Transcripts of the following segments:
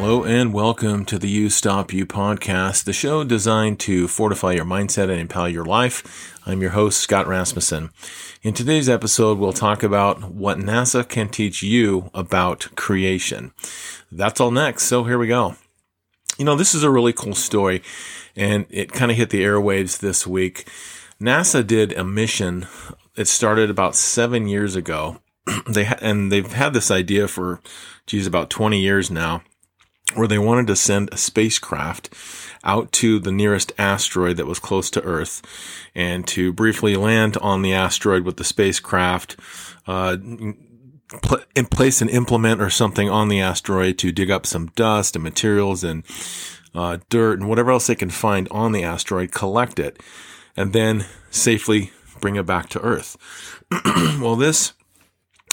Hello and welcome to the You Stop You podcast, the show designed to fortify your mindset and empower your life. I'm your host, Scott Rasmussen. In today's episode, we'll talk about what NASA can teach you about creation. That's all next. So here we go. You know, this is a really cool story and it kind of hit the airwaves this week. NASA did a mission. It started about seven years ago. they ha- and they've had this idea for, geez, about 20 years now where they wanted to send a spacecraft out to the nearest asteroid that was close to Earth and to briefly land on the asteroid with the spacecraft, uh, pl- place an implement or something on the asteroid to dig up some dust and materials and uh, dirt and whatever else they can find on the asteroid, collect it, and then safely bring it back to Earth. well, this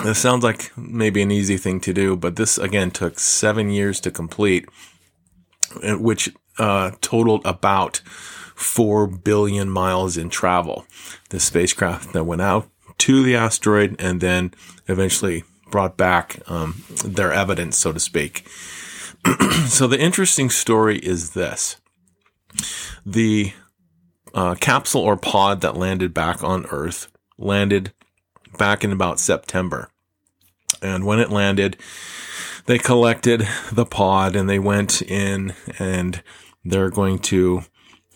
this sounds like maybe an easy thing to do, but this again took seven years to complete, which uh, totaled about four billion miles in travel. The spacecraft that went out to the asteroid and then eventually brought back um, their evidence, so to speak. so the interesting story is this: the uh, capsule or pod that landed back on Earth landed back in about September. And when it landed, they collected the pod and they went in and they're going to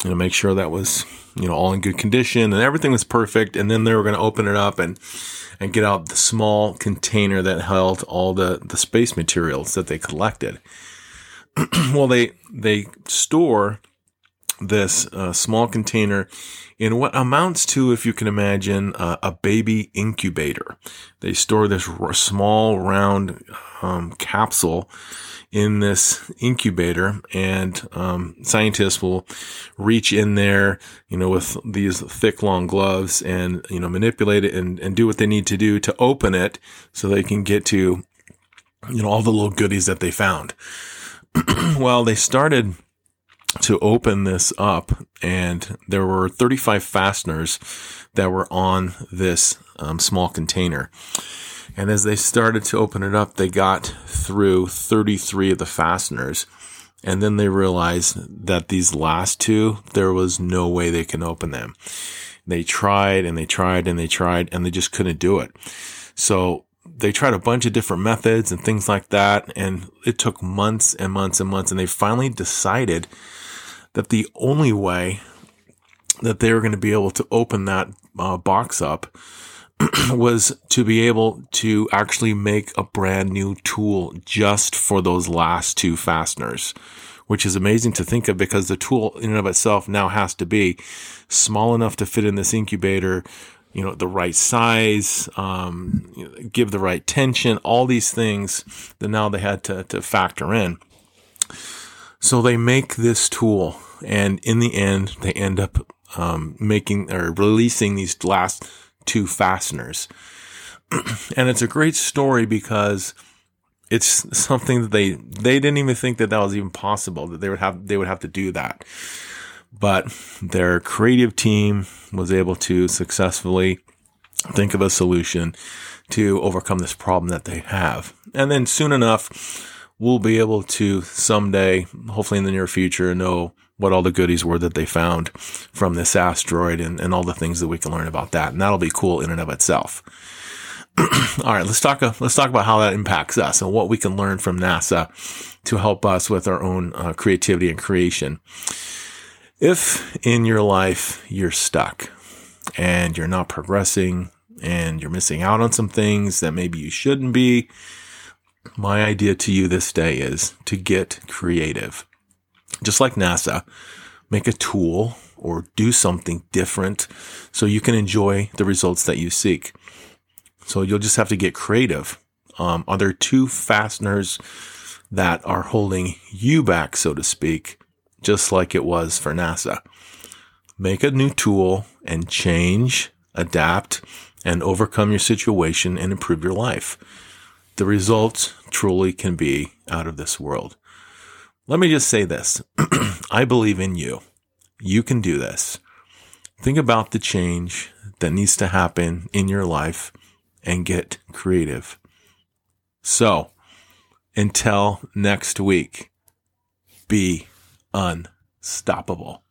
you know make sure that was you know all in good condition and everything was perfect and then they were going to open it up and and get out the small container that held all the the space materials that they collected well they they store this uh, small container in what amounts to, if you can imagine, uh, a baby incubator. They store this r- small round um, capsule in this incubator, and um, scientists will reach in there, you know, with these thick, long gloves, and you know, manipulate it and, and do what they need to do to open it, so they can get to, you know, all the little goodies that they found. well, they started to open this up, and there were 35 fasteners that were on this um, small container. And as they started to open it up, they got through 33 of the fasteners. And then they realized that these last two, there was no way they can open them. They tried and they tried and they tried and they just couldn't do it. So they tried a bunch of different methods and things like that. And it took months and months and months. And they finally decided that the only way that they were going to be able to open that uh, box up was to be able to actually make a brand new tool just for those last two fasteners, which is amazing to think of because the tool in and of itself now has to be small enough to fit in this incubator, you know, the right size, um, you know, give the right tension, all these things that now they had to, to factor in. So they make this tool and in the end, they end up um, making or releasing these last two fasteners. and it's a great story because it's something that they they didn't even think that that was even possible that they would have they would have to do that. But their creative team was able to successfully think of a solution to overcome this problem that they have. And then soon enough, we'll be able to someday, hopefully in the near future, know what all the goodies were that they found from this asteroid and, and all the things that we can learn about that. And that'll be cool in and of itself. all right, let's talk, let's talk about how that impacts us and what we can learn from NASA to help us with our own uh, creativity and creation. If in your life you're stuck and you're not progressing and you're missing out on some things that maybe you shouldn't be, my idea to you this day is to get creative just like NASA, make a tool or do something different so you can enjoy the results that you seek. So you'll just have to get creative. Um, are there two fasteners that are holding you back, so to speak, just like it was for NASA? Make a new tool and change, adapt, and overcome your situation and improve your life. The results truly can be out of this world. Let me just say this. I believe in you. You can do this. Think about the change that needs to happen in your life and get creative. So until next week, be unstoppable.